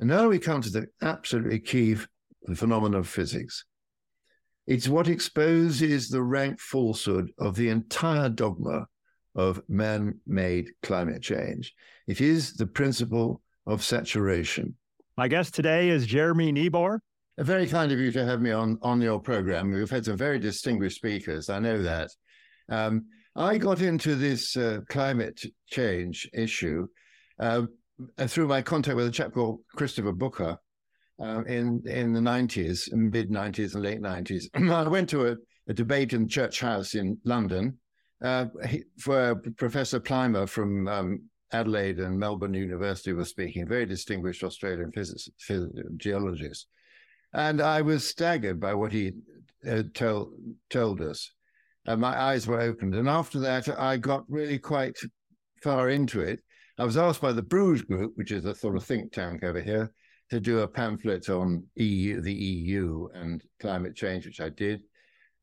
And now we come to the absolutely key phenomenon of physics. It's what exposes the rank falsehood of the entire dogma of man made climate change. It is the principle of saturation. My guest today is Jeremy Nieboer. Very kind of you to have me on, on your program. We've had some very distinguished speakers. I know that. Um, I got into this uh, climate change issue uh, through my contact with a chap called Christopher Booker uh, in in the nineties, mid nineties and late nineties. I went to a, a, debate in Church House in London uh, he, where Professor Plimer from um, Adelaide and Melbourne University was speaking, very distinguished Australian physicist, phys- geologist. And I was staggered by what he uh, told, told us. My eyes were opened. And after that, I got really quite far into it. I was asked by the Bruges Group, which is a sort of think tank over here, to do a pamphlet on EU, the EU and climate change, which I did.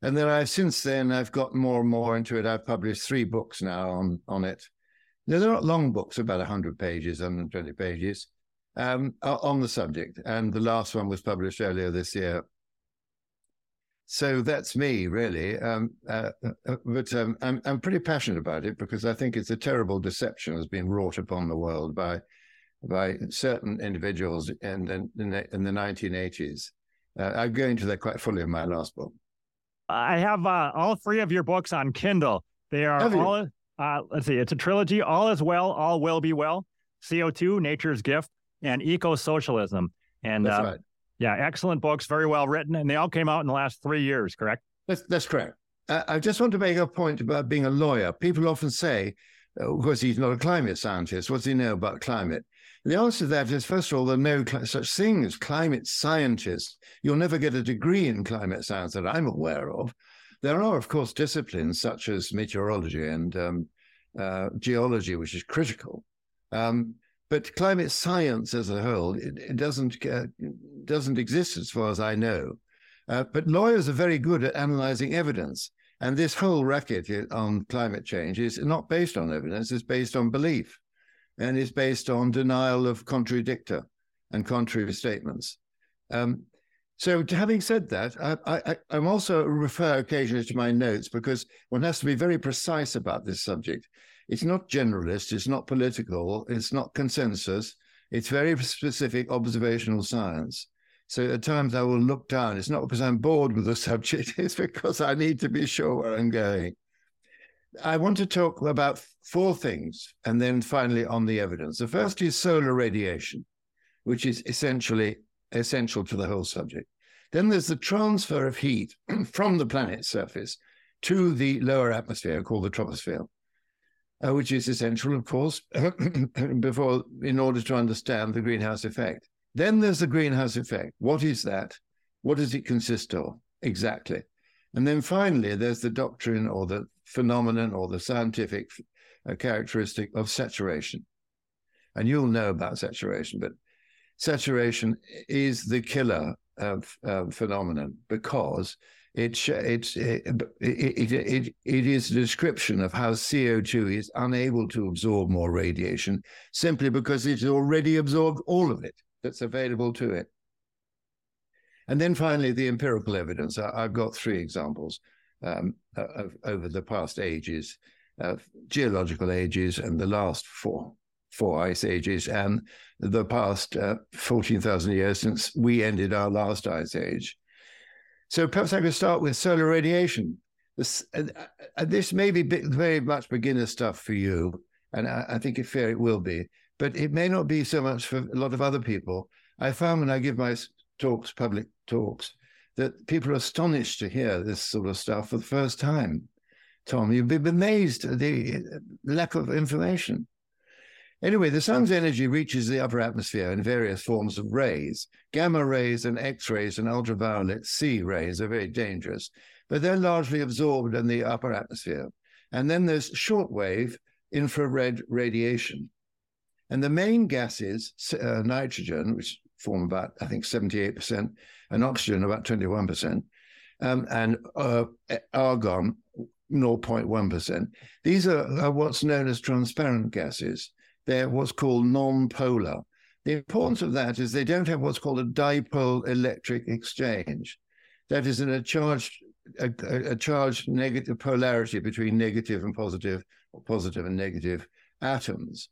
And then I've since then I've got more and more into it. I've published three books now on on it. Now, They're not long books, about 100 pages, 120 pages um, on the subject. And the last one was published earlier this year. So that's me, really. Um, uh, uh, but um, I'm, I'm pretty passionate about it because I think it's a terrible deception that's been wrought upon the world by by certain individuals in, in, in, the, in the 1980s. Uh, I go into that quite fully in my last book. I have uh, all three of your books on Kindle. They are all, uh, let's see, it's a trilogy All is Well, All Will Be Well, CO2, Nature's Gift, and Eco Socialism. And that's uh, right. Yeah, excellent books, very well written. And they all came out in the last three years, correct? That's, that's correct. Uh, I just want to make a point about being a lawyer. People often say, of course, he's not a climate scientist. What does he know about climate? The answer to that is, first of all, there are no cl- such thing as climate scientists. You'll never get a degree in climate science that I'm aware of. There are, of course, disciplines such as meteorology and um, uh, geology, which is critical. Um, but climate science as a whole, it, it doesn't uh, doesn't exist as far as I know. Uh, but lawyers are very good at analyzing evidence. And this whole racket on climate change is not based on evidence, it's based on belief and is based on denial of contradictor and contrary statements. Um, so, having said that, I, am also refer occasionally to my notes because one has to be very precise about this subject. It's not generalist, it's not political, it's not consensus, it's very specific observational science. So at times I will look down. It's not because I'm bored with the subject, it's because I need to be sure where I'm going. I want to talk about four things and then finally on the evidence. The first is solar radiation, which is essentially essential to the whole subject. Then there's the transfer of heat from the planet's surface to the lower atmosphere called the troposphere, uh, which is essential, of course, before in order to understand the greenhouse effect. Then there's the greenhouse effect. What is that? What does it consist of exactly? And then finally, there's the doctrine or the phenomenon or the scientific uh, characteristic of saturation. And you'll know about saturation, but saturation is the killer of uh, phenomenon because it, it, it, it, it is a description of how CO2 is unable to absorb more radiation simply because it's already absorbed all of it that's available to it. And then finally, the empirical evidence. I, have got three examples um, of, over the past ages, uh, geological ages, and the last four four ice ages, and the past uh, fourteen thousand years since we ended our last ice age. So perhaps I could start with solar radiation. This, uh, uh this may be very much beginner stuff for you, and I, I think it fair it will be, but it may not be so much for a lot of other people. I found when I give my talks, public talks, that people are astonished to hear this sort of stuff for the first time. Tom, you'd be amazed at the uh, lack of information. Anyway, the sun's energy reaches the upper atmosphere in various forms of rays. Gamma rays and X rays and ultraviolet C rays are very dangerous, but they're largely absorbed in the upper atmosphere. And then there's shortwave infrared radiation. And the main gases, uh, nitrogen, which form about, I think, 78%, and oxygen about 21%, um, and uh, argon 0.1%. These are, are, what's known as transparent gases. They're what's called non-polar. The importance of that is they don't have what's called a dipole electric exchange. That is in a charged a, a charged negative polarity between negative and positive, or positive and negative atoms.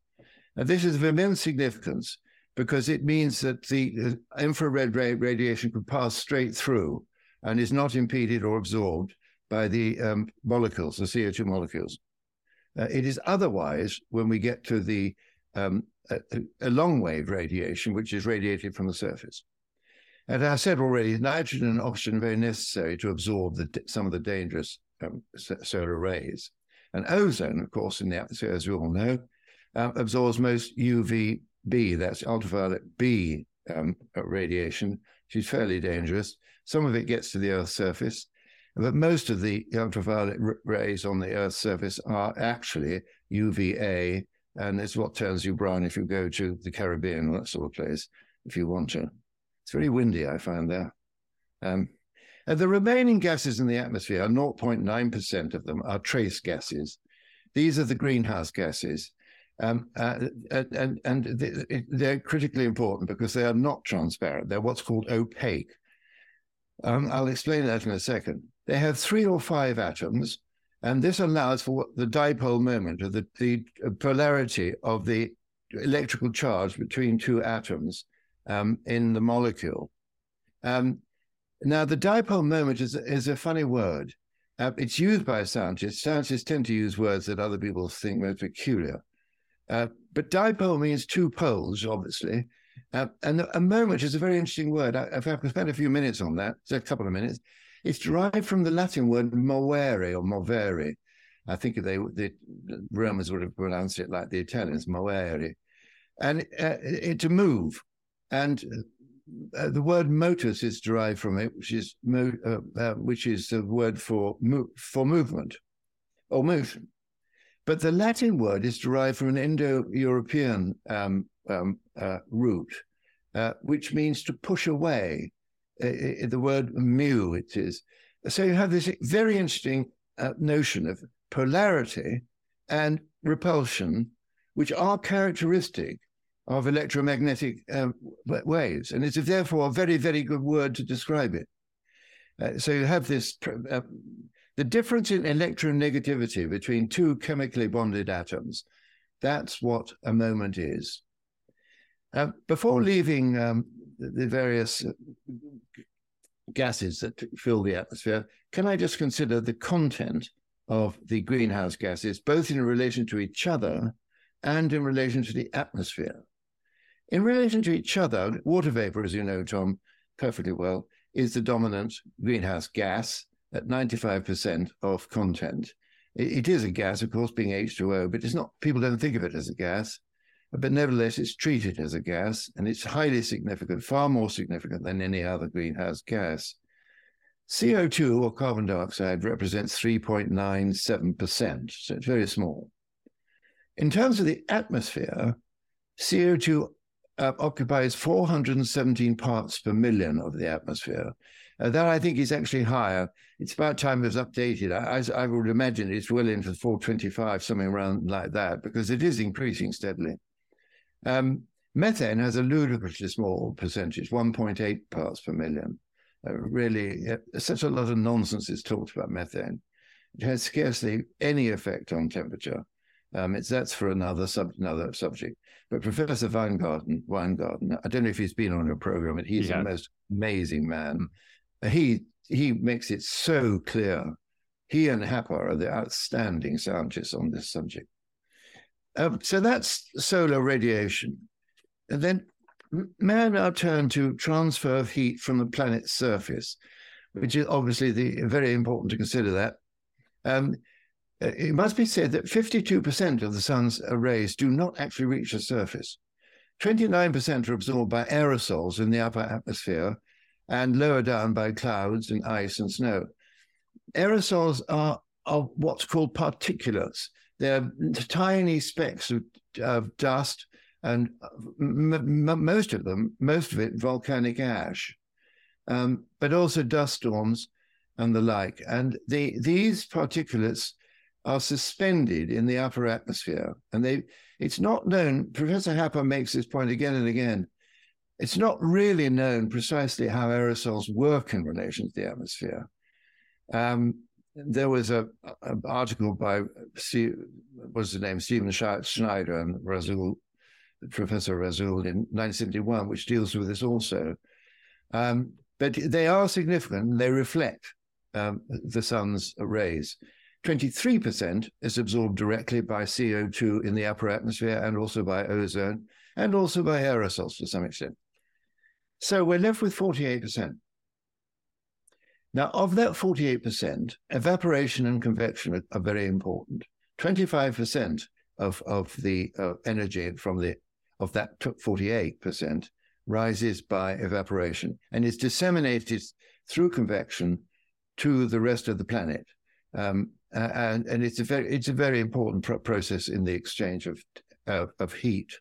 And this is of immense significance because it means that the infrared radiation can pass straight through and is not impeded or absorbed by the um, molecules, the CO2 molecules. Uh, it is otherwise when we get to the um, a, a long wave radiation, which is radiated from the surface. And I said already, nitrogen and oxygen are very necessary to absorb the, some of the dangerous um, solar rays. And ozone, of course, in the atmosphere, as we all know, uh, absorbs most UVB, that's ultraviolet B um, radiation, which is fairly dangerous. Some of it gets to the Earth's surface, but most of the ultraviolet rays on the Earth's surface are actually UVA, and it's what turns you brown if you go to the Caribbean or that sort of place, if you want to. It's very windy, I find there. Um, and the remaining gases in the atmosphere, 0.9% of them are trace gases. These are the greenhouse gases. Um, uh, and and they're critically important because they are not transparent. They're what's called opaque. Um, I'll explain that in a second. They have three or five atoms, and this allows for the dipole moment, or the, the polarity of the electrical charge between two atoms um, in the molecule. Um, now, the dipole moment is, is a funny word. Uh, it's used by scientists. Scientists tend to use words that other people think most peculiar. Uh, but dipole means two poles, obviously. Uh, and a moment is a very interesting word. I, I've spent a few minutes on that, a couple of minutes. It's derived from the Latin word movere or movere. I think they the Romans would have pronounced it like the Italians, movere, and uh, it, to move. And uh, the word motus is derived from it, which is mo- uh, uh, which is the word for mo- for movement or motion. But the Latin word is derived from an Indo-European um, um, uh, root, uh, which means to push away. Uh, the word mu, it is. So you have this very interesting notion of polarity and repulsion, which are characteristic of electromagnetic uh, waves. And it's therefore a very, very good word to describe it. Uh, so you have this uh, the difference in electronegativity between two chemically bonded atoms. That's what a moment is. Uh, before leaving um, the various uh, gases that fill the atmosphere, can I just consider the content of the greenhouse gases, both in relation to each other and in relation to the atmosphere? In relation to each other, water vapor, as you know, Tom, perfectly well, is the dominant greenhouse gas at 95% of content. It, it is a gas, of course, being H2O, but it's not, people don't think of it as a gas. But nevertheless, it's treated as a gas and it's highly significant, far more significant than any other greenhouse gas. CO2 or carbon dioxide represents 3.97%, so it's very small. In terms of the atmosphere, CO2 uh, occupies 417 parts per million of the atmosphere. Uh, that I think is actually higher. It's about time it was updated. I, I, I would imagine it's well into 425, something around like that, because it is increasing steadily. Um, methane has a ludicrously small percentage, 1.8 parts per million. Uh, really, uh, such a lot of nonsense is talked about methane. It has scarcely any effect on temperature. Um, it's that's for another sub another subject. But Professor Weingarten, Weingarten, I don't know if he's been on your program, but he's the most amazing man. He he makes it so clear. He and Happer are the outstanding scientists on this subject. Um, so that's solar radiation. And then may I now turn to transfer of heat from the planet's surface, which is obviously the, very important to consider that. Um, uh, it must be said that 52% of the sun's rays do not actually reach the surface. 29% are absorbed by aerosols in the upper atmosphere and lower down by clouds and ice and snow. Aerosols are, are what's called particulates. They're tiny specks of, of dust, and most of them, most of it, volcanic ash, um, but also dust storms and the like. And the, these particulates are suspended in the upper atmosphere. And they it's not known, Professor Happer makes this point again and again. It's not really known precisely how aerosols work in relation to the atmosphere. Um, there was a, an article by what's the name Stephen Schneider and Rasool, Professor Rasool in 1971, which deals with this also. Um, but they are significant. They reflect um, the sun's rays. 23% is absorbed directly by CO2 in the upper atmosphere and also by ozone and also by aerosols to some extent. So we're left with 48%. Now, of that 48%, evaporation and convection are, very important. 25% of, of the uh, energy from the of that 48% rises by evaporation and is disseminated through convection to the rest of the planet. Um, and, and it's a very it's a very important pro- process in the exchange of of heat.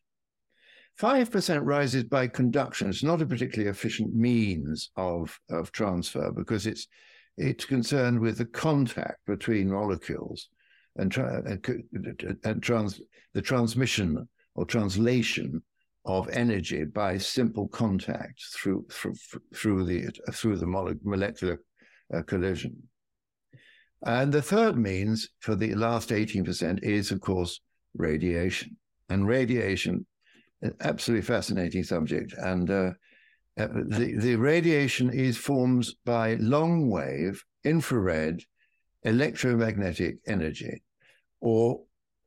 Five percent rises by conduction. It's not a particularly efficient means of of transfer because it's it's concerned with the contact between molecules and, tra- and trans- the transmission or translation of energy by simple contact through through, through the through the molecular uh, collision. And the third means for the last 18% is, of course, radiation. And radiation, absolutely fascinating subject. And uh, uh, the, the radiation is formed by long wave, infrared, electromagnetic energy, or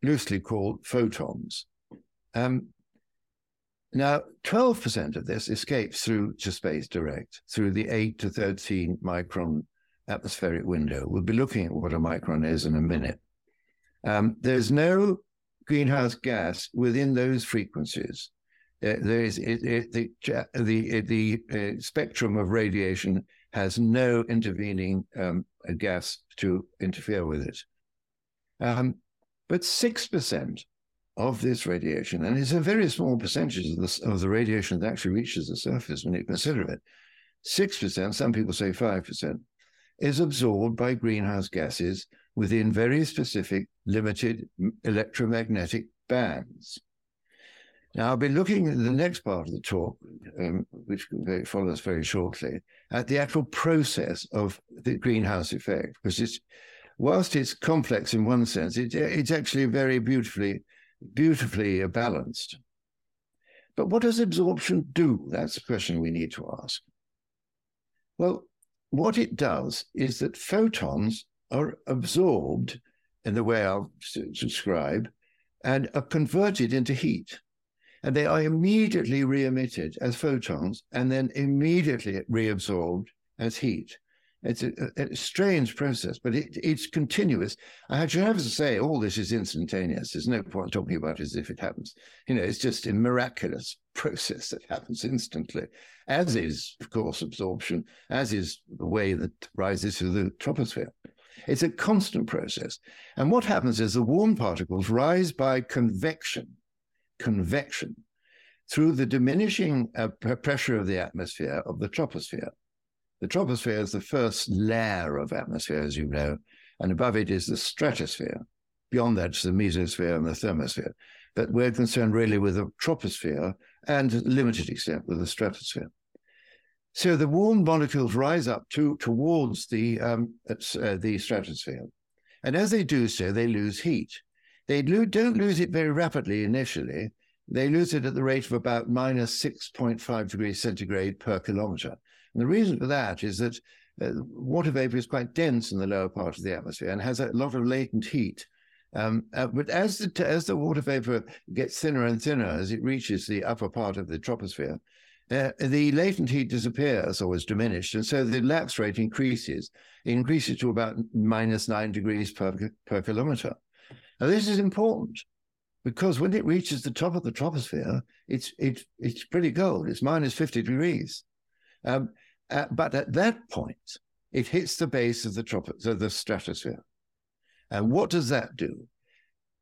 loosely called photons. Um, now, 12% of this escapes through to space direct, through the 8 to 13 micron atmospheric window. We'll be looking at what a micron is in a minute. Um, there's no greenhouse gas within those frequencies. Uh, there is it, it, the the the uh, spectrum of radiation has no intervening um, gas to interfere with it. Um, but six percent of this radiation, and it's a very small percentage of the, of the radiation that actually reaches the surface when you consider it. Six percent, some people say five percent, is absorbed by greenhouse gases within very specific limited electromagnetic bands. Now, I'll be looking in the next part of the talk, um, which follows very shortly, at the actual process of the greenhouse effect, because it's, whilst it's complex in one sense, it, it's actually very beautifully, beautifully balanced. But what does absorption do? That's the question we need to ask. Well, what it does is that photons are absorbed in the way I'll describe and are converted into heat. And they are immediately re emitted as photons and then immediately reabsorbed as heat. It's a, a, strange process, but it, it's continuous. I should have to say, all this is instantaneous. There's no point talking about it as if it happens. You know, it's just a miraculous process that happens instantly, as is, of course, absorption, as is the way that rises through the troposphere. It's a constant process. And what happens is the warm particles rise by convection, convection, through the diminishing uh, pressure of the atmosphere of the troposphere. The troposphere is the first layer of atmosphere, as you know, and above it is the stratosphere. Beyond that is the mesosphere and the thermosphere. But we're concerned really with the troposphere and limited extent with the stratosphere. So the warm molecules rise up to, towards the, um, uh, the stratosphere. And as they do so, they lose heat. They lo- don't lose it very rapidly initially. They lose it at the rate of about minus 6.5 degrees centigrade per kilometer. And the reason for that is that uh, water vapor is quite dense in the lower part of the atmosphere and has a lot of latent heat. Um, uh, but as the, as the water vapor gets thinner and thinner as it reaches the upper part of the troposphere, uh, the latent heat disappears or is diminished, and so the lapse rate increases. It increases to about minus nine degrees per, per kilometer. Now, this is important because when it reaches the top of the troposphere, it's it's it's pretty cold. It's minus fifty degrees. Um, uh, but at that point, it hits the base of the, trop- of the stratosphere. And what does that do?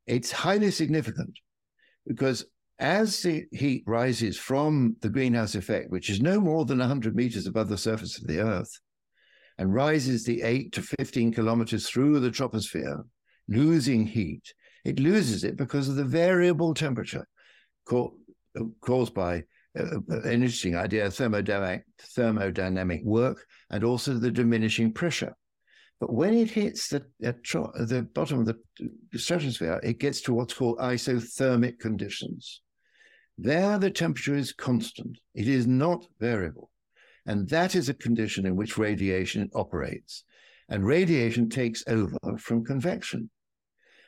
It's highly significant because as the heat rises from the greenhouse effect, which is no more than 100 meters above the surface of the Earth, and rises the 8 to 15 kilometers through the troposphere losing heat. It loses it because of the variable temperature caused by uh, an interesting idea, thermodynamic work, and also the diminishing pressure. But when it hits the, the bottom of the stratosphere, it gets to what's called isothermic conditions. There, the temperature is constant, it is not variable. And that is a condition in which radiation operates. And radiation takes over from convection.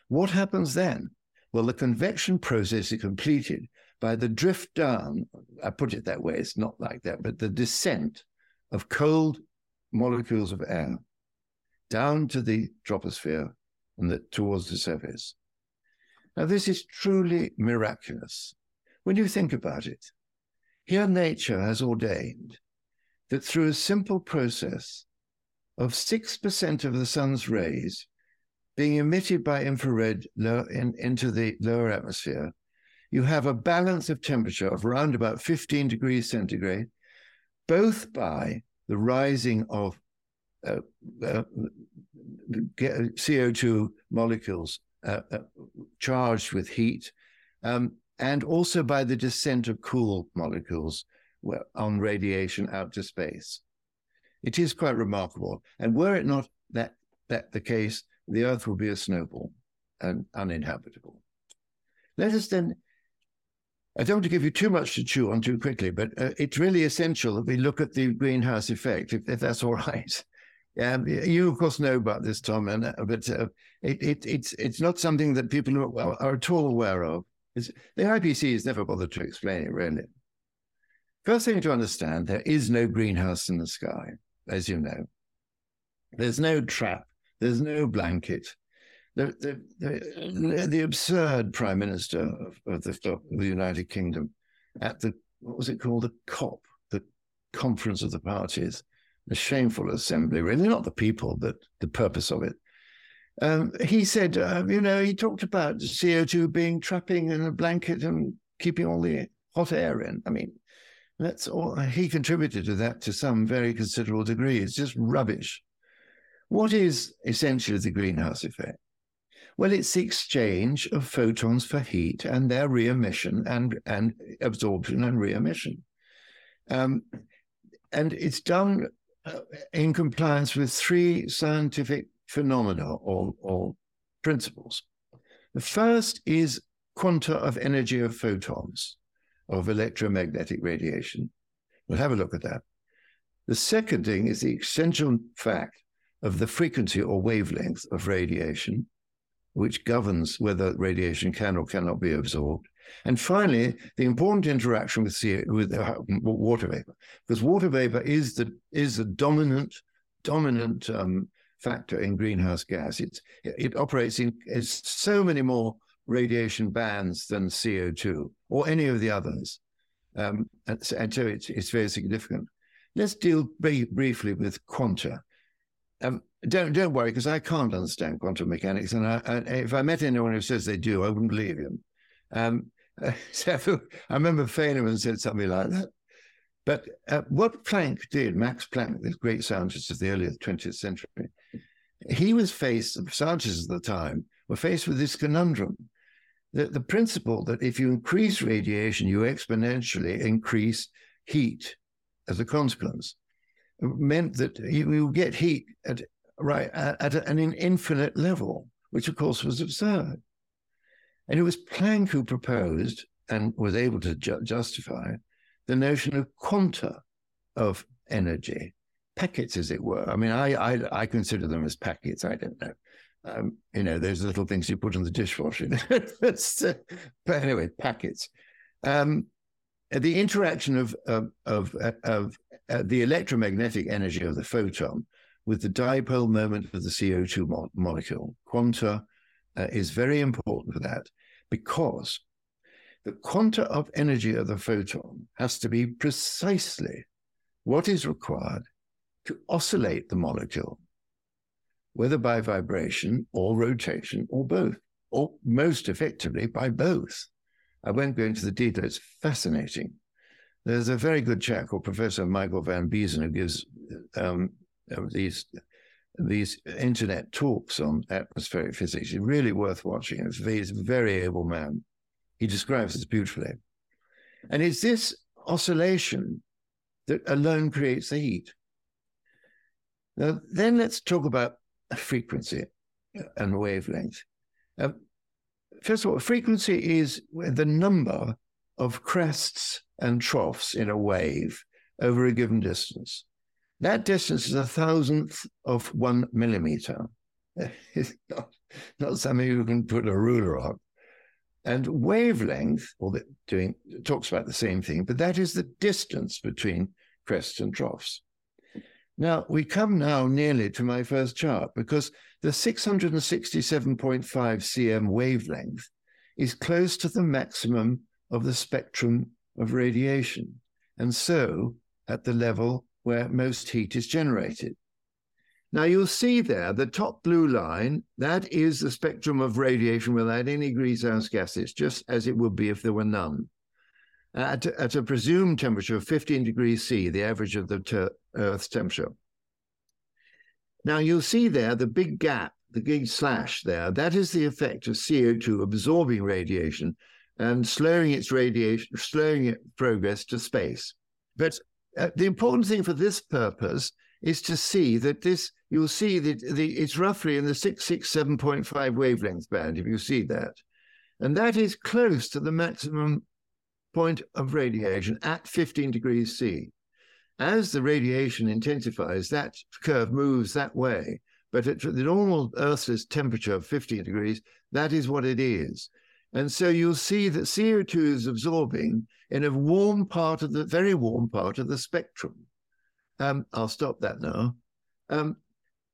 What happens then? Well, the convection process is completed by the drift down, I put it that way, it's not like that, but the descent of cold molecules of air down to the troposphere and the, towards the surface. Now, this is truly miraculous. When you think about it, here nature has ordained that through a simple process of 6% of the sun's rays being emitted by infrared in, into the lower atmosphere, you have a balance of temperature of around about 15 degrees centigrade, both by the rising of uh, uh, CO2 molecules uh, uh, charged with heat, um, and also by the descent of cool molecules on radiation out to space. It is quite remarkable. And were it not that, that the case, the Earth would be a snowball and uninhabitable. Let us then, I don't want to give you too much to chew on too quickly, but uh, it's really essential that we look at the greenhouse effect, if, if that's all right. Um, you, of course, know about this, Tom, and, uh, but uh, it, it, it's, it's not something that people are, are at all aware of. It's, the IPC has never bothered to explain it, really. First thing to understand, there is no greenhouse in the sky, as you know. There's no trap. There's no blanket. The, the, the, the absurd prime minister of, of, the, of the United Kingdom at the, what was it called? The COP, the Conference of the Parties, a shameful assembly, really, not the people, but the purpose of it. Um, he said, uh, you know, he talked about CO2 being trapping in a blanket and keeping all the hot air in. I mean, that's all. He contributed to that to some very considerable degree. It's just rubbish. What is essentially the greenhouse effect? Well, it's the exchange of photons for heat and their re-emission and, and absorption and re-emission. Um, and it's done uh, Uh, in compliance with three scientific phenomena or, or principles. The first is quanta of energy of photons, of electromagnetic radiation. We'll have a look at that. The second thing is the essential fact of the frequency or wavelength of radiation, which governs whether radiation can or cannot be absorbed. And finally, the important interaction with, with uh, water vapor, because water vapor is the is the dominant dominant um, factor in greenhouse gas. It's, it operates in so many more radiation bands than CO2 or any of the others. Um, and, and, so it's, it's very significant. Let's deal b- briefly with quanta. Um, don't don't worry because I can't understand quantum mechanics, and I, if I met anyone who says they do, I wouldn't believe him. Um, so I remember Feynman said something like that. But uh, what Planck did, Max Planck, this great scientist of the early 20th century, he was faced, the scientists at the time were faced with this conundrum. The, the principle that if you increase radiation, you exponentially increase heat as a consequence it meant that you, you get heat at right at, at an infinite level, which of course was absurd. And it was Planck who proposed and was able to ju- justify the notion of quanta of energy, packets, as it were. I mean, I I, I consider them as packets. I don't know. Um, you know, those little things you put in the dishwasher. uh, but anyway, packets. Um, the interaction of of of, of uh, the electromagnetic energy of the photon with the dipole moment of the CO2 mo- molecule, quanta, uh, is very important for that because the quanta of energy of the photon has to be precisely what is required to oscillate the molecule, whether by vibration or rotation or both, or most effectively by both. I won't go into the detail, it's fascinating. There's a very good chap called Professor Michael Van Biezen who gives um, these these internet talks on atmospheric physics. It's really worth watching. He's a very able man. He describes this beautifully. And it's this oscillation that alone creates the heat. Now, then let's talk about frequency and wavelength. Uh, first of all, frequency is the number of crests and troughs in a wave over a given distance. That distance is a thousandth of one millimeter. It's not, not something you can put a ruler on. And wavelength, or doing talks about the same thing, but that is the distance between crests and troughs. Now we come now nearly to my first chart because the 667.5 cm wavelength is close to the maximum of the spectrum of radiation, and so at the level where most heat is generated. Now you'll see there, the top blue line, that is the spectrum of radiation without any greenhouse gases, just as it would be if there were none. At, at a presumed temperature of 15 degrees C, the average of the ter- Earth's temperature. Now you'll see there the big gap, the big slash there, that is the effect of CO2 absorbing radiation and slowing its radiation, slowing its progress to space. But uh, the important thing for this purpose is to see that this, you'll see that the, it's roughly in the 667.5 wavelength band, if you see that. And that is close to the maximum point of radiation at 15 degrees C. As the radiation intensifies, that curve moves that way. But at the normal Earth's temperature of 15 degrees, that is what it is. And so you'll see that CO2 is absorbing in a warm part of the very warm part of the spectrum. Um, I'll stop that now. Um,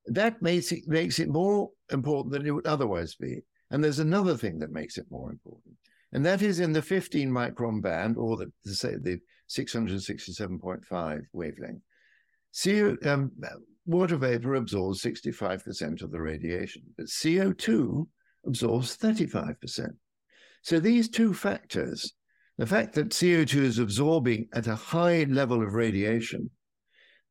that makes it makes it more important than it would otherwise be. And there's another thing that makes it more important, and that is in the 15 micron band, or the say the 667.5 wavelength. CO, um, water vapor absorbs 65% of the radiation, but CO2 absorbs 35%. So these two factors, the fact that CO2 is absorbing at a high level of radiation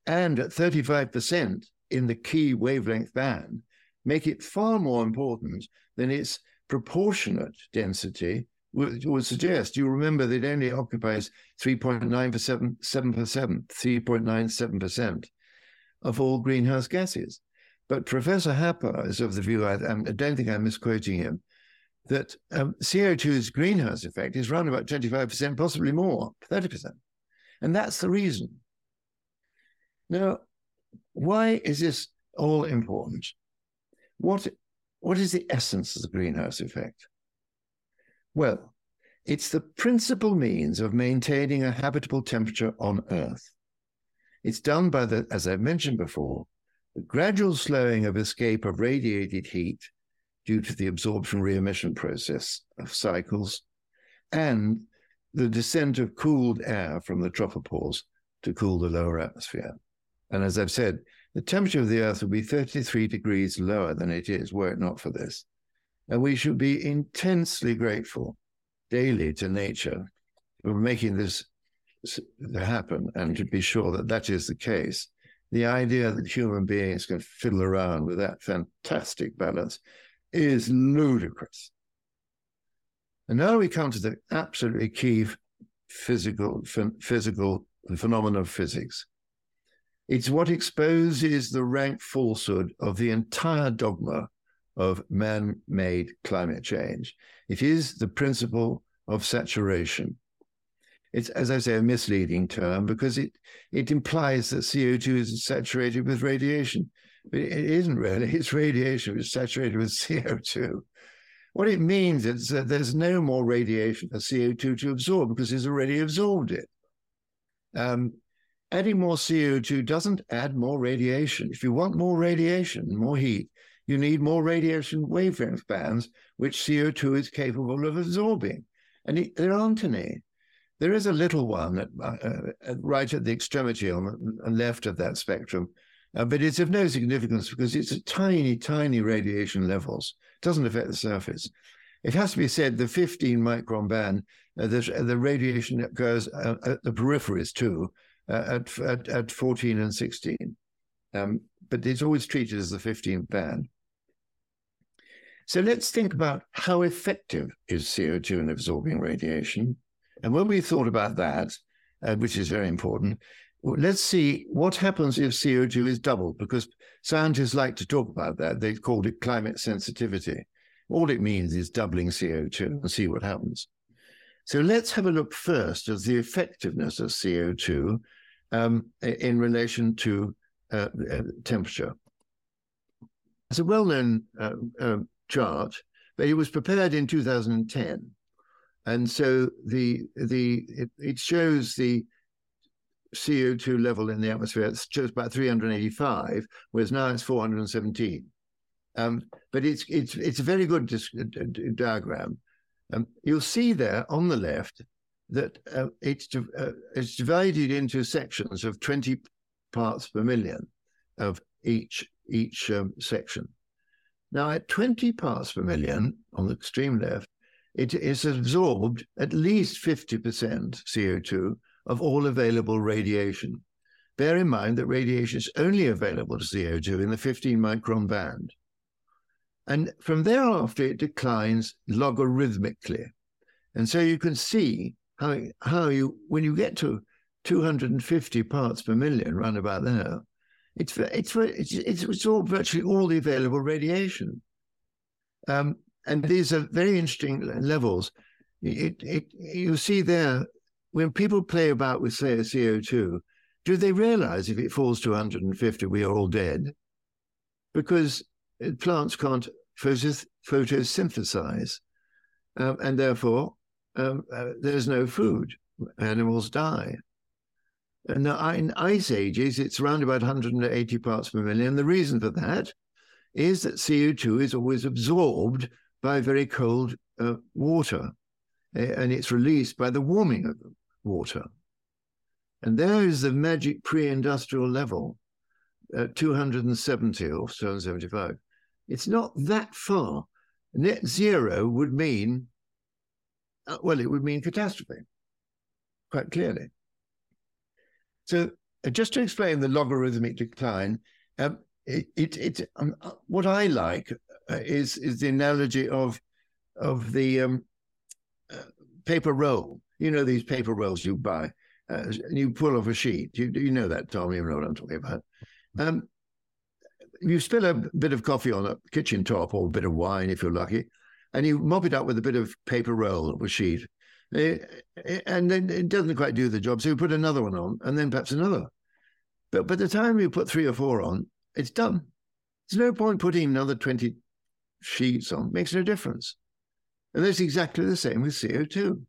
and at 35% in the key wavelength band, make it far more important than its proportionate density would, suggest. You remember that it only occupies 3.97%, 3.97% of all greenhouse gases. But Professor Happer is of the view, I, I don't think I'm misquoting him, that um, CO2's greenhouse effect is around about 25%, possibly more, 30%. And that's the reason. Now, why is this all important? What, what is the essence of the greenhouse effect? Well, it's the principal means of maintaining a habitable temperature on Earth. It's done by the, as I've mentioned before, the gradual slowing of escape of radiated heat due to the absorption re-emission process of cycles and the descent of cooled air from the tropopause to cool the lower atmosphere. And as I've said, the temperature of the Earth would be 33 degrees lower than it is were it not for this. And we should be intensely grateful daily to nature for making this happen and to be sure that that is the case. The idea that human beings can fiddle around with that fantastic balance is ludicrous. And now we come to the absolutely key physical physical phenomenon of physics. It's what exposes the rank falsehood of the entire dogma of man-made climate change. It is the principle of saturation. It's, as I say, a misleading term because it, it implies that CO2 is saturated with radiation. But it isn't really. It's radiation which is saturated with CO2. What it means is that there's no more radiation for CO2 to absorb because it's already absorbed it. Um, adding more CO2 doesn't add more radiation. If you want more radiation, more heat, you need more radiation wavelength bands, which CO2 is capable of absorbing. And it, there aren't any. There is a little one at, uh, right at the extremity on the left of that spectrum, uh, but it's of no significance because it's at tiny, tiny radiation levels. It doesn't affect the surface. It has to be said the 15 micron band, uh, the, the radiation occurs uh, at the peripheries too, uh, at, at, at 14 and 16. um, but it's always treated as the 15th band. So let's think about how effective is CO2 in absorbing radiation. And when we thought about that, uh, which is very important, let's see what happens if CO2 is doubled, because scientists like to talk about that. They've called it climate sensitivity. All it means is doubling CO2 and see what happens. So let's have a look first at the effectiveness of CO2 um, in relation to uh, uh, temperature. It's a well-known uh, uh, chart, but it was prepared in 2010, and so the the it, it shows the CO2 level in the atmosphere. it's just about 385, whereas now it's 417. Um, but it's it's it's a very good dis- diagram. Um, you'll see there on the left that uh, it's uh, it's divided into sections of 20 parts per million of each each um, section. Now, at 20 parts per million on the extreme left, it is absorbed at least 50% CO2 of all available radiation. Bear in mind that radiation is only available to CO2 in the 15 micron band. And from thereafter, it declines logarithmically. And so you can see how, how you, when you get to 250 parts per million, round about there, it's, it's, it's, it's absorbed virtually all the available radiation. Um, and these are very interesting levels. It, it, you see there, when people play about with, say, CO2, do they realize if it falls to 150, we are all dead? Because plants can't photos- photosynthesize, um, and therefore um, uh, there's no food. Animals die. And in ice ages, it's around about 180 parts per million. The reason for that is that CO2 is always absorbed by very cold uh, water, and it's released by the warming of the water. And there is the magic pre-industrial level, at 270 or 275. It's not that far. Net zero would mean, uh, well, it would mean catastrophe, quite clearly. So uh, just to explain the logarithmic decline, um, it, it, it um, uh, what I like uh, is is the analogy of of the um, uh, paper roll. You know these paper rolls you buy, uh, and you pull off a sheet. You you know that, Tom. You know what I'm talking about. Um, you spill a bit of coffee on a kitchen top or a bit of wine if you're lucky, and you mop it up with a bit of paper roll or sheet. Eh, eh, and then it doesn't quite do the job. So you put another one on and then perhaps another. But by the time you put three or four on, it's done. There's no point putting another 20 sheets on. It makes no difference. And that's exactly the same with CO2.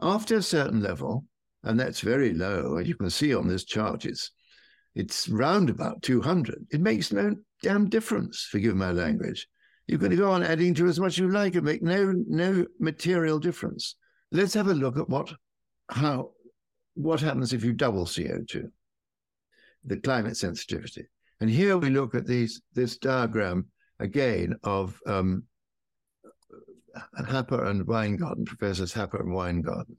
After a certain level, and that's very low, as you can see on this chart, it's it's round about 200. It makes no damn difference, forgive my language. You can go on adding to as much as you like and make no no material difference. Let's have a look at what how what happens if you double CO2, the climate sensitivity. And here we look at these this diagram again of um, Happer and Weingarten, Professors Happer and Weingarten,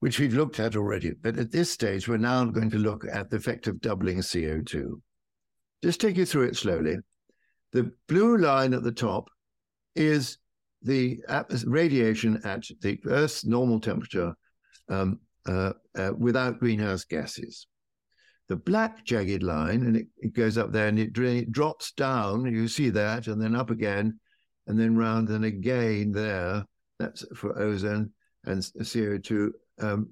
which we've looked at already. But at this stage, we're now going to look at the effect of doubling CO2. Just take you through it slowly. The blue line at the top is the radiation at the Earth's normal temperature um, uh, uh, without greenhouse gases. The black jagged line, and it, it goes up there and it, it, drops down, you see that, and then up again, and then round and again there. That's for ozone and CO2. Um,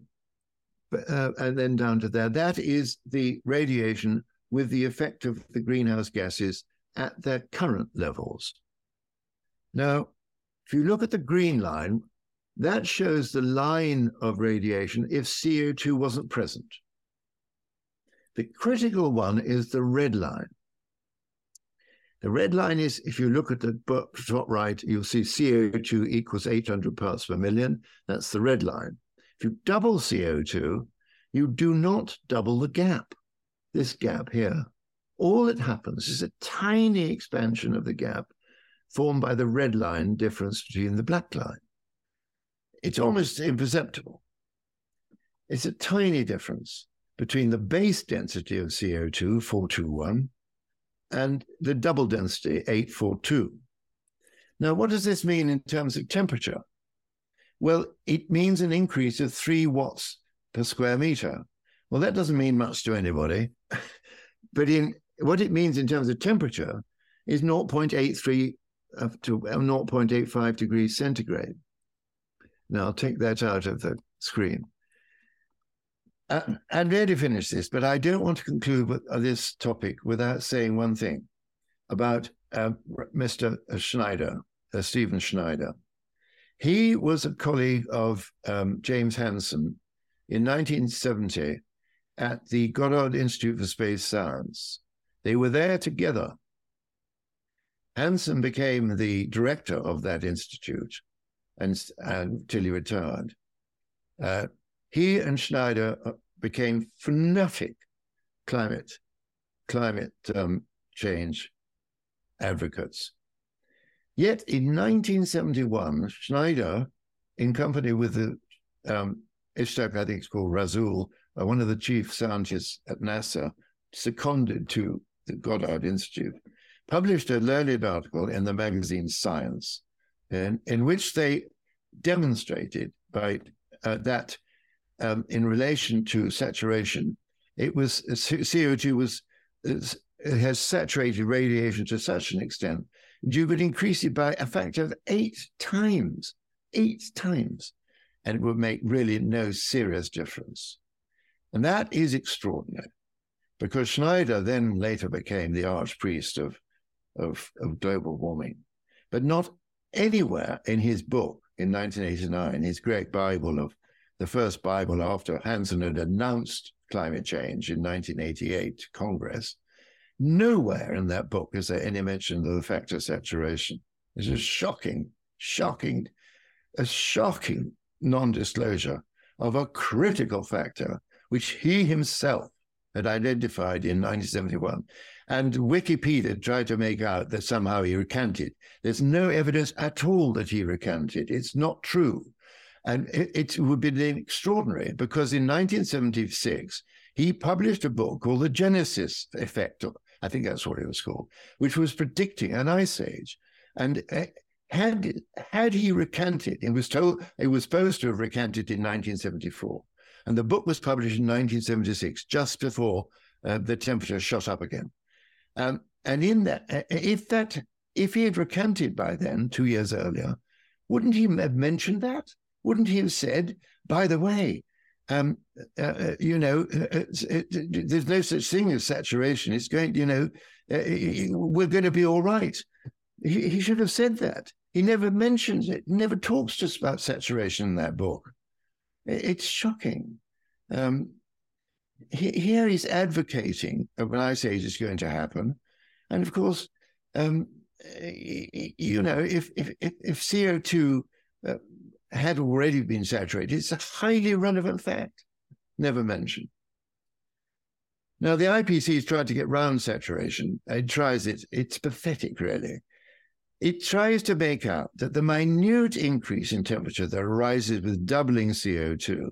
but, uh, and then down to there. That is the radiation with the effect of the greenhouse gases at their current levels. Now, if you look at the green line, that shows the line of radiation if CO2 wasn't present. The critical one is the red line. The red line is, if you look at the top right, you'll see CO2 equals 800 parts per million. That's the red line. If you double CO2, you do not double the gap, this gap here. All that happens is a tiny expansion of the gap formed by the red line difference between the black line. It's almost imperceptible. It's a tiny difference. between the base density of CO2, 421, and the double density, 842. Now, what does this mean in terms of temperature? Well, it means an increase of three watts per square meter. Well, that doesn't mean much to anybody, but in what it means in terms of temperature is 0.83 up uh, to uh, 0.85 degrees centigrade. Now I'll take that out of the screen. Uh, ready to finish this, but I don't want to conclude with uh, this topic without saying one thing about uh, Mr. Schneider, uh, Stephen Schneider. He was a colleague of um, James Hansen in 1970 at the Goddard Institute for Space Science. They were there together. Hansen became the director of that institute and, until he retired. He and Schneider uh, became fanatic climate climate um, change advocates. Yet in 1971, Schneider, in company with the um, I think it's called Rasool, uh, one of the chief scientists at NASA, seconded to the Goddard Institute, published a learned article in the magazine Science, in, in which they demonstrated by uh, that um, in relation to saturation, it was CO2 was has saturated radiation to such an extent you could increase it by a factor of eight times, eight times, and it would make really no serious difference. And that is extraordinary because Schneider then later became the archpriest of, of, of global warming. But not anywhere in his book in 1989, his great Bible of the first Bible after Hansen had announced climate change in 1988 Congress, nowhere in that book is there any mention of the factor saturation. It's a shocking, shocking, a shocking non-disclosure of a critical factor which he himself had identified in 1971. And Wikipedia tried to make out that somehow he recanted. There's no evidence at all that he recanted. It's not true. And it, it would be extraordinary because in 1976, he published a book called The Genesis Effect. I think that's what it was called, which was predicting an ice age. And eh, had had he recanted, it was told it was supposed to have recanted in 1974, and the book was published in 1976, just before uh, the temperature shot up again. Um, and in that, uh, if that, if he had recanted by then, two years earlier, wouldn't he have mentioned that? Wouldn't he have said, by the way, um, uh, uh you know, uh, it, it, there's no such thing as saturation. It's going, you know, uh, we're going to be all right. He, he, should have said that. He never mentions it. Never talks us about saturation in that book. It's shocking. Um, he, here he's advocating an ice age is going to happen, and of course, um, you know, if if if CO two uh, had already been saturated, it's a highly relevant fact, never mentioned. Now, the IPC is trying to get round saturation. It tries it. It's pathetic, really. It tries to make out that the minute increase in temperature that arises with doubling CO2,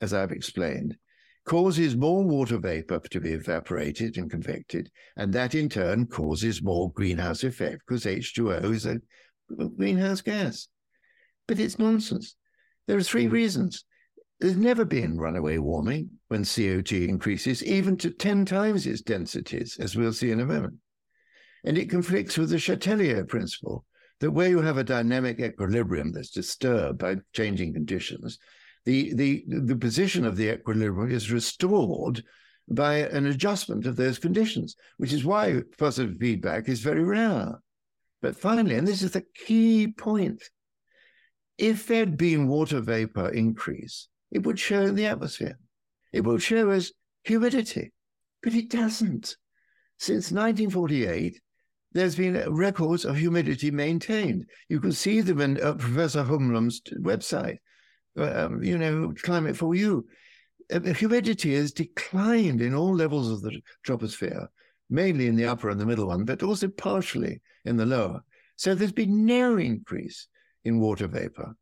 as I've explained, causes more water vapor to be evaporated and convected, and that in turn causes more greenhouse effect because H2O is a greenhouse gas. But it's nonsense. There are three reasons. There's never been runaway warming when CO2 increases, even to 10 times its densities, as we'll see in a moment. And it conflicts with Le Chatelier principle that where you have a dynamic equilibrium that's disturbed by changing conditions, the, the, the position of the equilibrium is restored by an adjustment of those conditions, which is why positive feedback is very rare. But finally, and this is the key point, if there'd been water vapor increase, it would show in the atmosphere. It would show as humidity, but it doesn't. Since 1948, there's been records of humidity maintained. You can see them in uh, Professor Humlum's website, um, you know, Climate for You. Uh, humidity has declined in all levels of the troposphere, mainly in the upper and the middle one, but also partially in the lower. So there's been no increase in water vapor.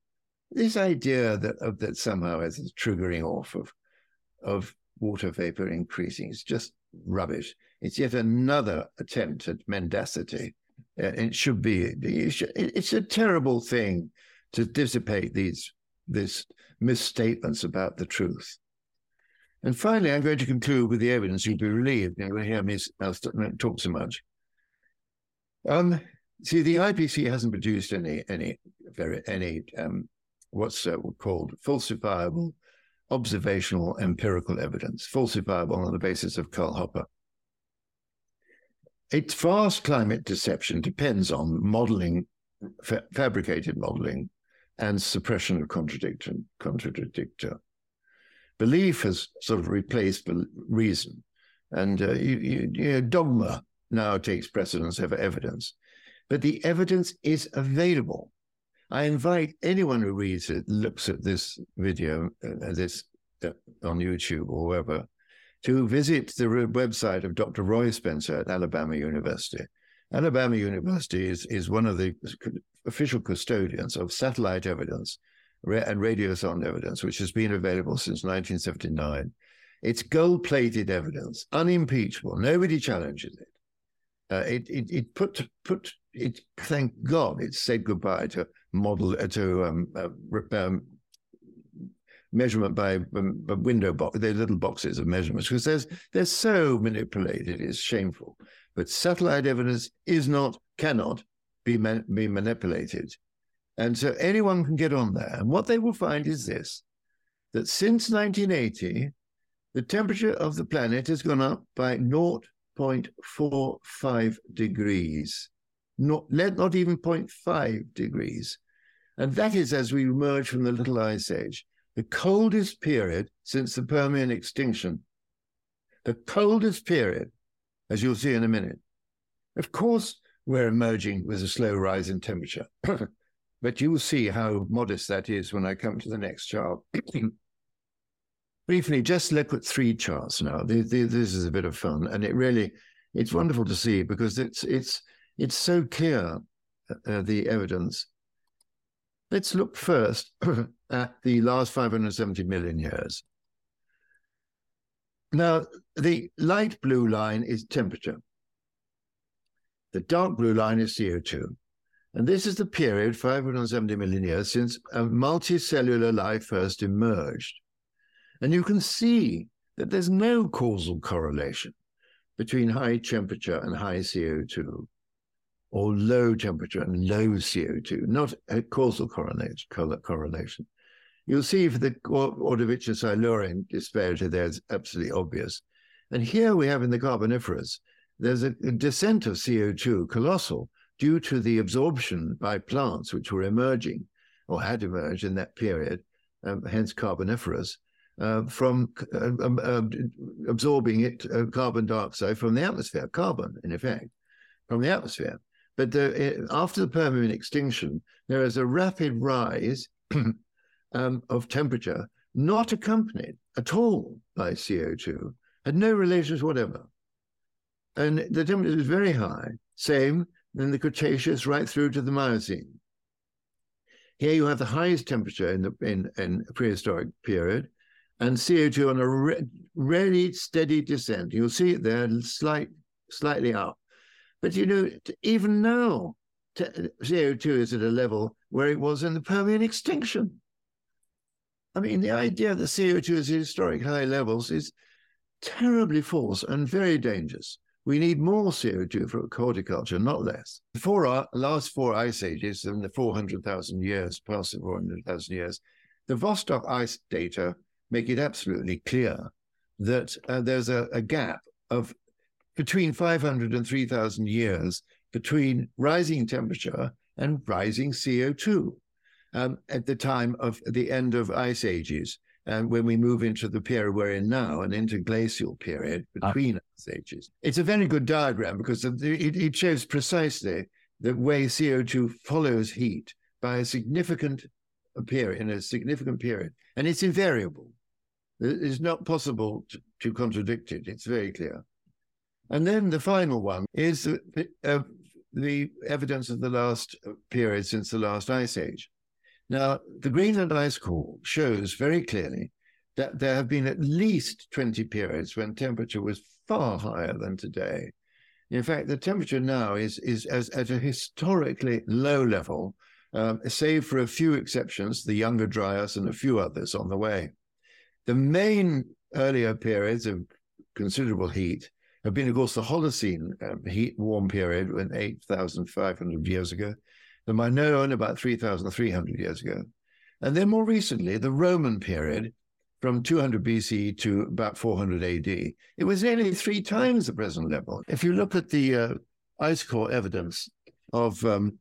This idea that, of, that somehow is a triggering off of, of water vapor increasing. is just rubbish. It's yet another attempt at mendacity. Uh, it should be. It's a terrible thing to dissipate these these misstatements about the truth. And finally, I'm going to conclude with the evidence. You'll be relieved you know, hear me talk so much. Um, see, the IPC hasn't produced any any very any um, what's uh, called falsifiable observational empirical evidence, falsifiable on the basis of Karl Popper. Its vast climate deception depends on modeling, fa- fabricated modeling, and suppression of contradiction, contradictor. Belief has sort of replaced reason, and uh, you, you, you know, dogma now takes precedence over evidence. But the evidence is available. I invite anyone who reads it, looks at this video, uh, this uh, on YouTube or wherever, to visit the website of Dr. Roy Spencer at Alabama University. Alabama University is, is one of the official custodians of satellite evidence and radiosonde evidence, which has been available since 1979. It's gold plated evidence, unimpeachable. Nobody challenges it. Uh, it, it, it put put it. Thank God, it said goodbye to model uh, to um, uh, um, measurement by um, window box. They're little boxes of measurements because there's they're so manipulated. It's shameful. But satellite evidence is not cannot be man, be manipulated, and so anyone can get on there. And what they will find is this: that since 1980, the temperature of the planet has gone up by 0.45 degrees. Not, not even 0.5 degrees. And that is as we emerge from the Little Ice Age, the coldest period since the Permian extinction. The coldest period, as you'll see in a minute. Of course, we're emerging with a slow rise in temperature, but you'll see how modest that is when I come to the next chart. Briefly, just look at three charts now. This is a bit of fun, and it really, it's wonderful to see because it's it's it's so clear uh, the evidence. Let's look first at the last 570 million years. Now, the light blue line is temperature. The dark blue line is CO2. And this is the period, 570 million years, since a multicellular life first emerged. And you can see that there's no causal correlation between high temperature and high CO2 or low temperature and low CO2, not a causal correlation. You'll see for the Ordovician-Silurian disparity there is absolutely obvious. And here we have in the Carboniferous, there's a, descent of CO2, colossal, due to the absorption by plants which were emerging or had emerged in that period, um, hence Carboniferous, uh, from uh, uh, absorbing it, uh, carbon dioxide from the atmosphere, carbon, in effect, from the atmosphere. But the, after the Permian extinction, there is a rapid rise um, of temperature, not accompanied at all by CO2, had no relations whatever. And the temperature is very high, same in the Cretaceous right through to the Miocene. Here you have the highest temperature in the in, in prehistoric period, and CO2 on a re- really steady descent. You'll see it there, slight, slightly up. But you know, even now, CO2 is at a level where it was in the Permian extinction. I mean, the idea that CO2 is at historic high levels is terribly false and very dangerous. We need more CO2 for horticulture, not less. For our last four ice ages, in the 400,000 years, past the 400,000 years, the Vostok ice data make it absolutely clear that uh, there's a, a, gap of between 500 and 3,000 years between rising temperature and rising CO2 um, at the time of the end of ice ages. And when we move into the period we're in now, an interglacial period ah. between ice ages. It's a very good diagram because it, it shows precisely the way CO2 follows heat by a significant period, in a significant period. And it's invariable. It's not possible to, to contradict it. It's very clear. And then the final one is uh, the evidence of the last period since the last ice age. Now, the Greenland ice core shows very clearly that there have been at least 20 periods when temperature was far higher than today. In fact, the temperature now is, is as, at a historically low level, um, save for a few exceptions, the Younger Dryas and a few others on the way. The main earlier periods of considerable heat have been, of course, the Holocene um, heat warm period, when 8,500 years ago, the Minoan about 3,300 years ago, and then more recently, the Roman period, from 200 BC to about 400 AD. It was nearly three times the present level. If you look at the uh, ice core evidence of um,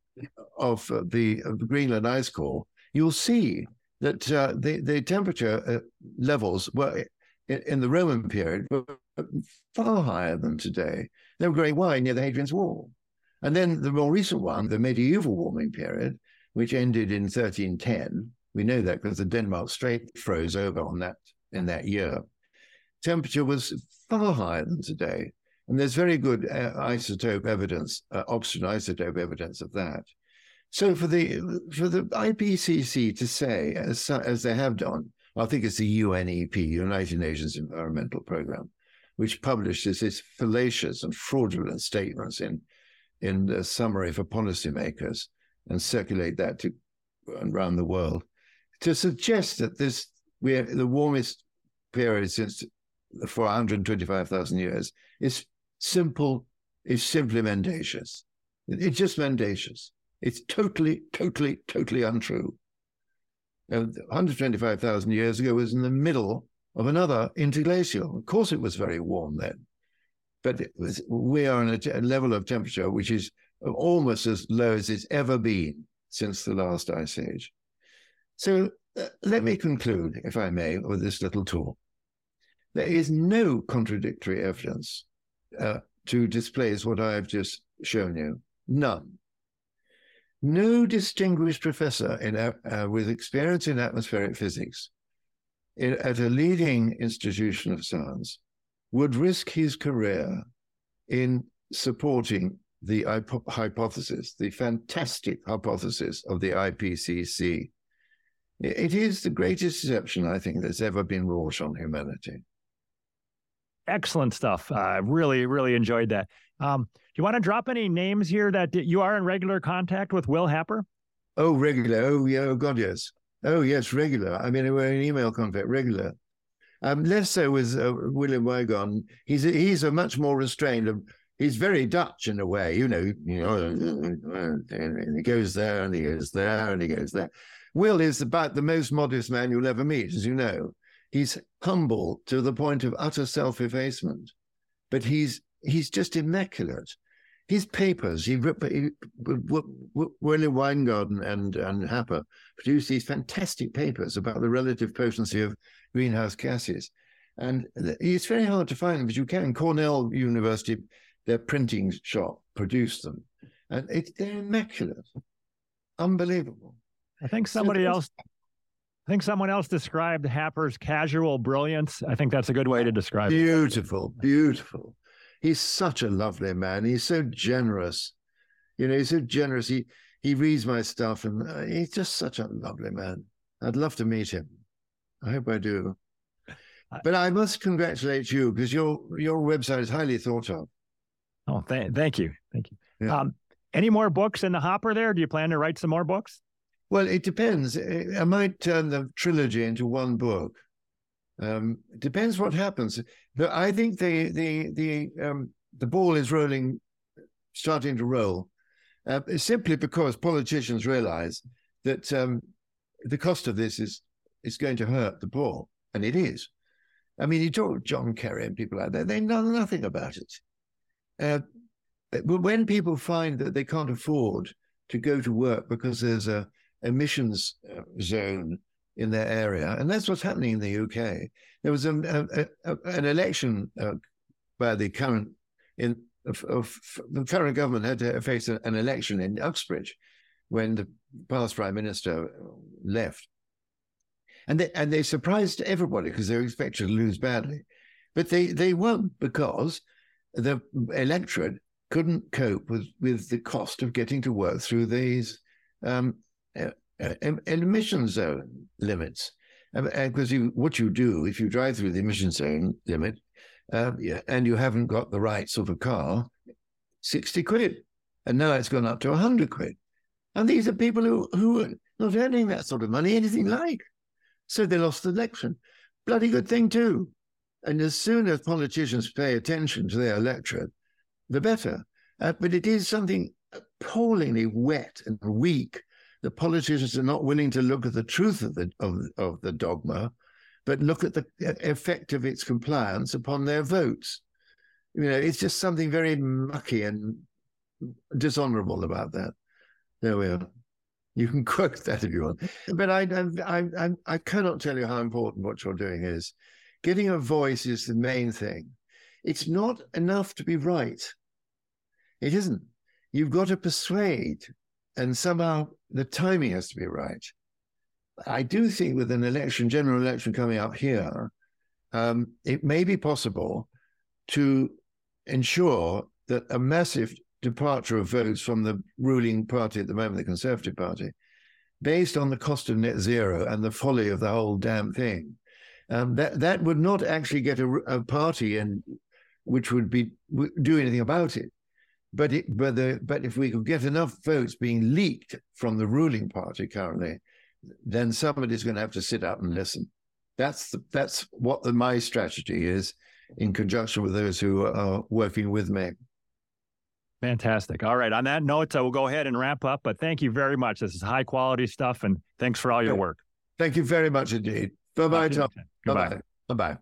of uh, the, of the Greenland ice core, you'll see that uh, the the temperature uh, levels were in, in, the Roman period were far higher than today. They were growing wide near the Hadrian's Wall, and then the more recent one, the medieval warming period, which ended in 1310 we know that because the Denmark Strait froze over on that in that year. Temperature was far higher than today, and there's very good uh, isotope evidence, uh, oxygen isotope evidence of that. So for the for the IPCC to say, as as they have done, I think it's the UNEP, United Nations Environmental Programme, which publishes its fallacious and fraudulent statements in in the summary for policymakers and circulate that to around the world to suggest that this we're the warmest period since for 125,000 years is simple, is simply mendacious. It's just mendacious. It's totally, totally, totally untrue. And 125,000 years ago was in the middle of another interglacial. Of course, it was very warm then, but was, we are in a, level of temperature which is almost as low as it's ever been since the last ice age. So uh, let me conclude, if I may, with this little talk. There is no contradictory evidence uh, to displace what I have just shown you. None. No distinguished professor in, uh, with experience in atmospheric physics in, at a leading institution of science would risk his career in supporting the hypothesis, the fantastic hypothesis of the IPCC it is the greatest deception, I think, that's ever been wrought on humanity. Excellent stuff. I uh, really, really enjoyed that. Um, do you want to drop any names here that you are in regular contact with Will Happer? Oh, regular. Oh, yeah. Oh, God, yes. Oh, yes, regular. I mean, we're in email contact, regular. Um, less so with uh, William Wygon. He's a, he's a much more restrained. He's very Dutch in a way, you know. You know, and he goes there and he goes there and he goes there. Will is about the most modest man you'll ever meet, as you know. He's humble to the point of utter self-effacement, but he's he's just immaculate. His papers, he, he William Wijngaarden and and Happer produced these fantastic papers about the relative potency of greenhouse gases, and it's very hard to find them, but you can. Cornell University, their printing shop produced them, and it, they're immaculate, unbelievable. I think somebody else. I think someone else described Happer's casual brilliance. I think that's a good way to describe beautiful, it. Beautiful, beautiful. He's such a lovely man. He's so generous. You know, he's so generous. He he reads my stuff, and uh, he's just such a lovely man. I'd love to meet him. I hope I do. But I must congratulate you because your your website is highly thought of. Oh, th- thank you, thank you. Yeah. Um, any more books in the hopper there? Do you plan to write some more books? Well, it depends. I might turn the trilogy into one book. Um, it depends what happens. But I think the the the um, the ball is rolling, starting to roll, uh, simply because politicians realize that um, the cost of this is is going to hurt the poor, and it is. I mean, you talk John Kerry and people like that; they know nothing about it. Uh, but when people find that they can't afford to go to work because there's a emissions uh, zone in their area, and that's what's happening in the UK. There was a, a, a, an election uh, by the current in of, of, the current government had to face an election in Uxbridge when the past prime minister left, and they and they surprised everybody because they were expected to lose badly, but they they won because the electorate couldn't cope with with the cost of getting to work through these um, emission zone limits. And because you, what you do if you drive through the emission zone limit, uh, and you haven't got the right sort of car, sixty quid, and now it's gone up to hundred quid, and these are people who who are not earning that sort of money anything like, so they lost the election. Bloody good thing too. And as soon as politicians pay attention to their electorate, the better. Uh, but it is something appallingly wet and weak. The politicians are not willing to look at the truth of the of, of the dogma, but look at the effect of its compliance upon their votes. You know, it's just something very mucky and dishonorable about that. There we are. You can quote that if you want, but I, I, I, I cannot tell you how important what you're doing is. Getting a voice is the main thing. It's not enough to be right. It isn't. You've got to persuade, and somehow the timing has to be right. I do think with an election, general election coming up here, um, it may be possible to ensure that a massive departure of votes from the ruling party at the moment, the Conservative Party, based on the cost of net zero and the folly of the whole damn thing, um, that that would not actually get a, a party and which would be do anything about it. But it, but the, but if we could get enough votes being leaked from the ruling party currently, then somebody's going to have to sit up and listen. That's the, that's what the, my strategy is, in conjunction with those who are working with me. Fantastic. All right. On that note, uh, we'll go ahead and wrap up. But thank you very much. This is high quality stuff, and thanks for all your work. Thank you very much indeed. Bye bye, Tom. Bye bye. Bye bye.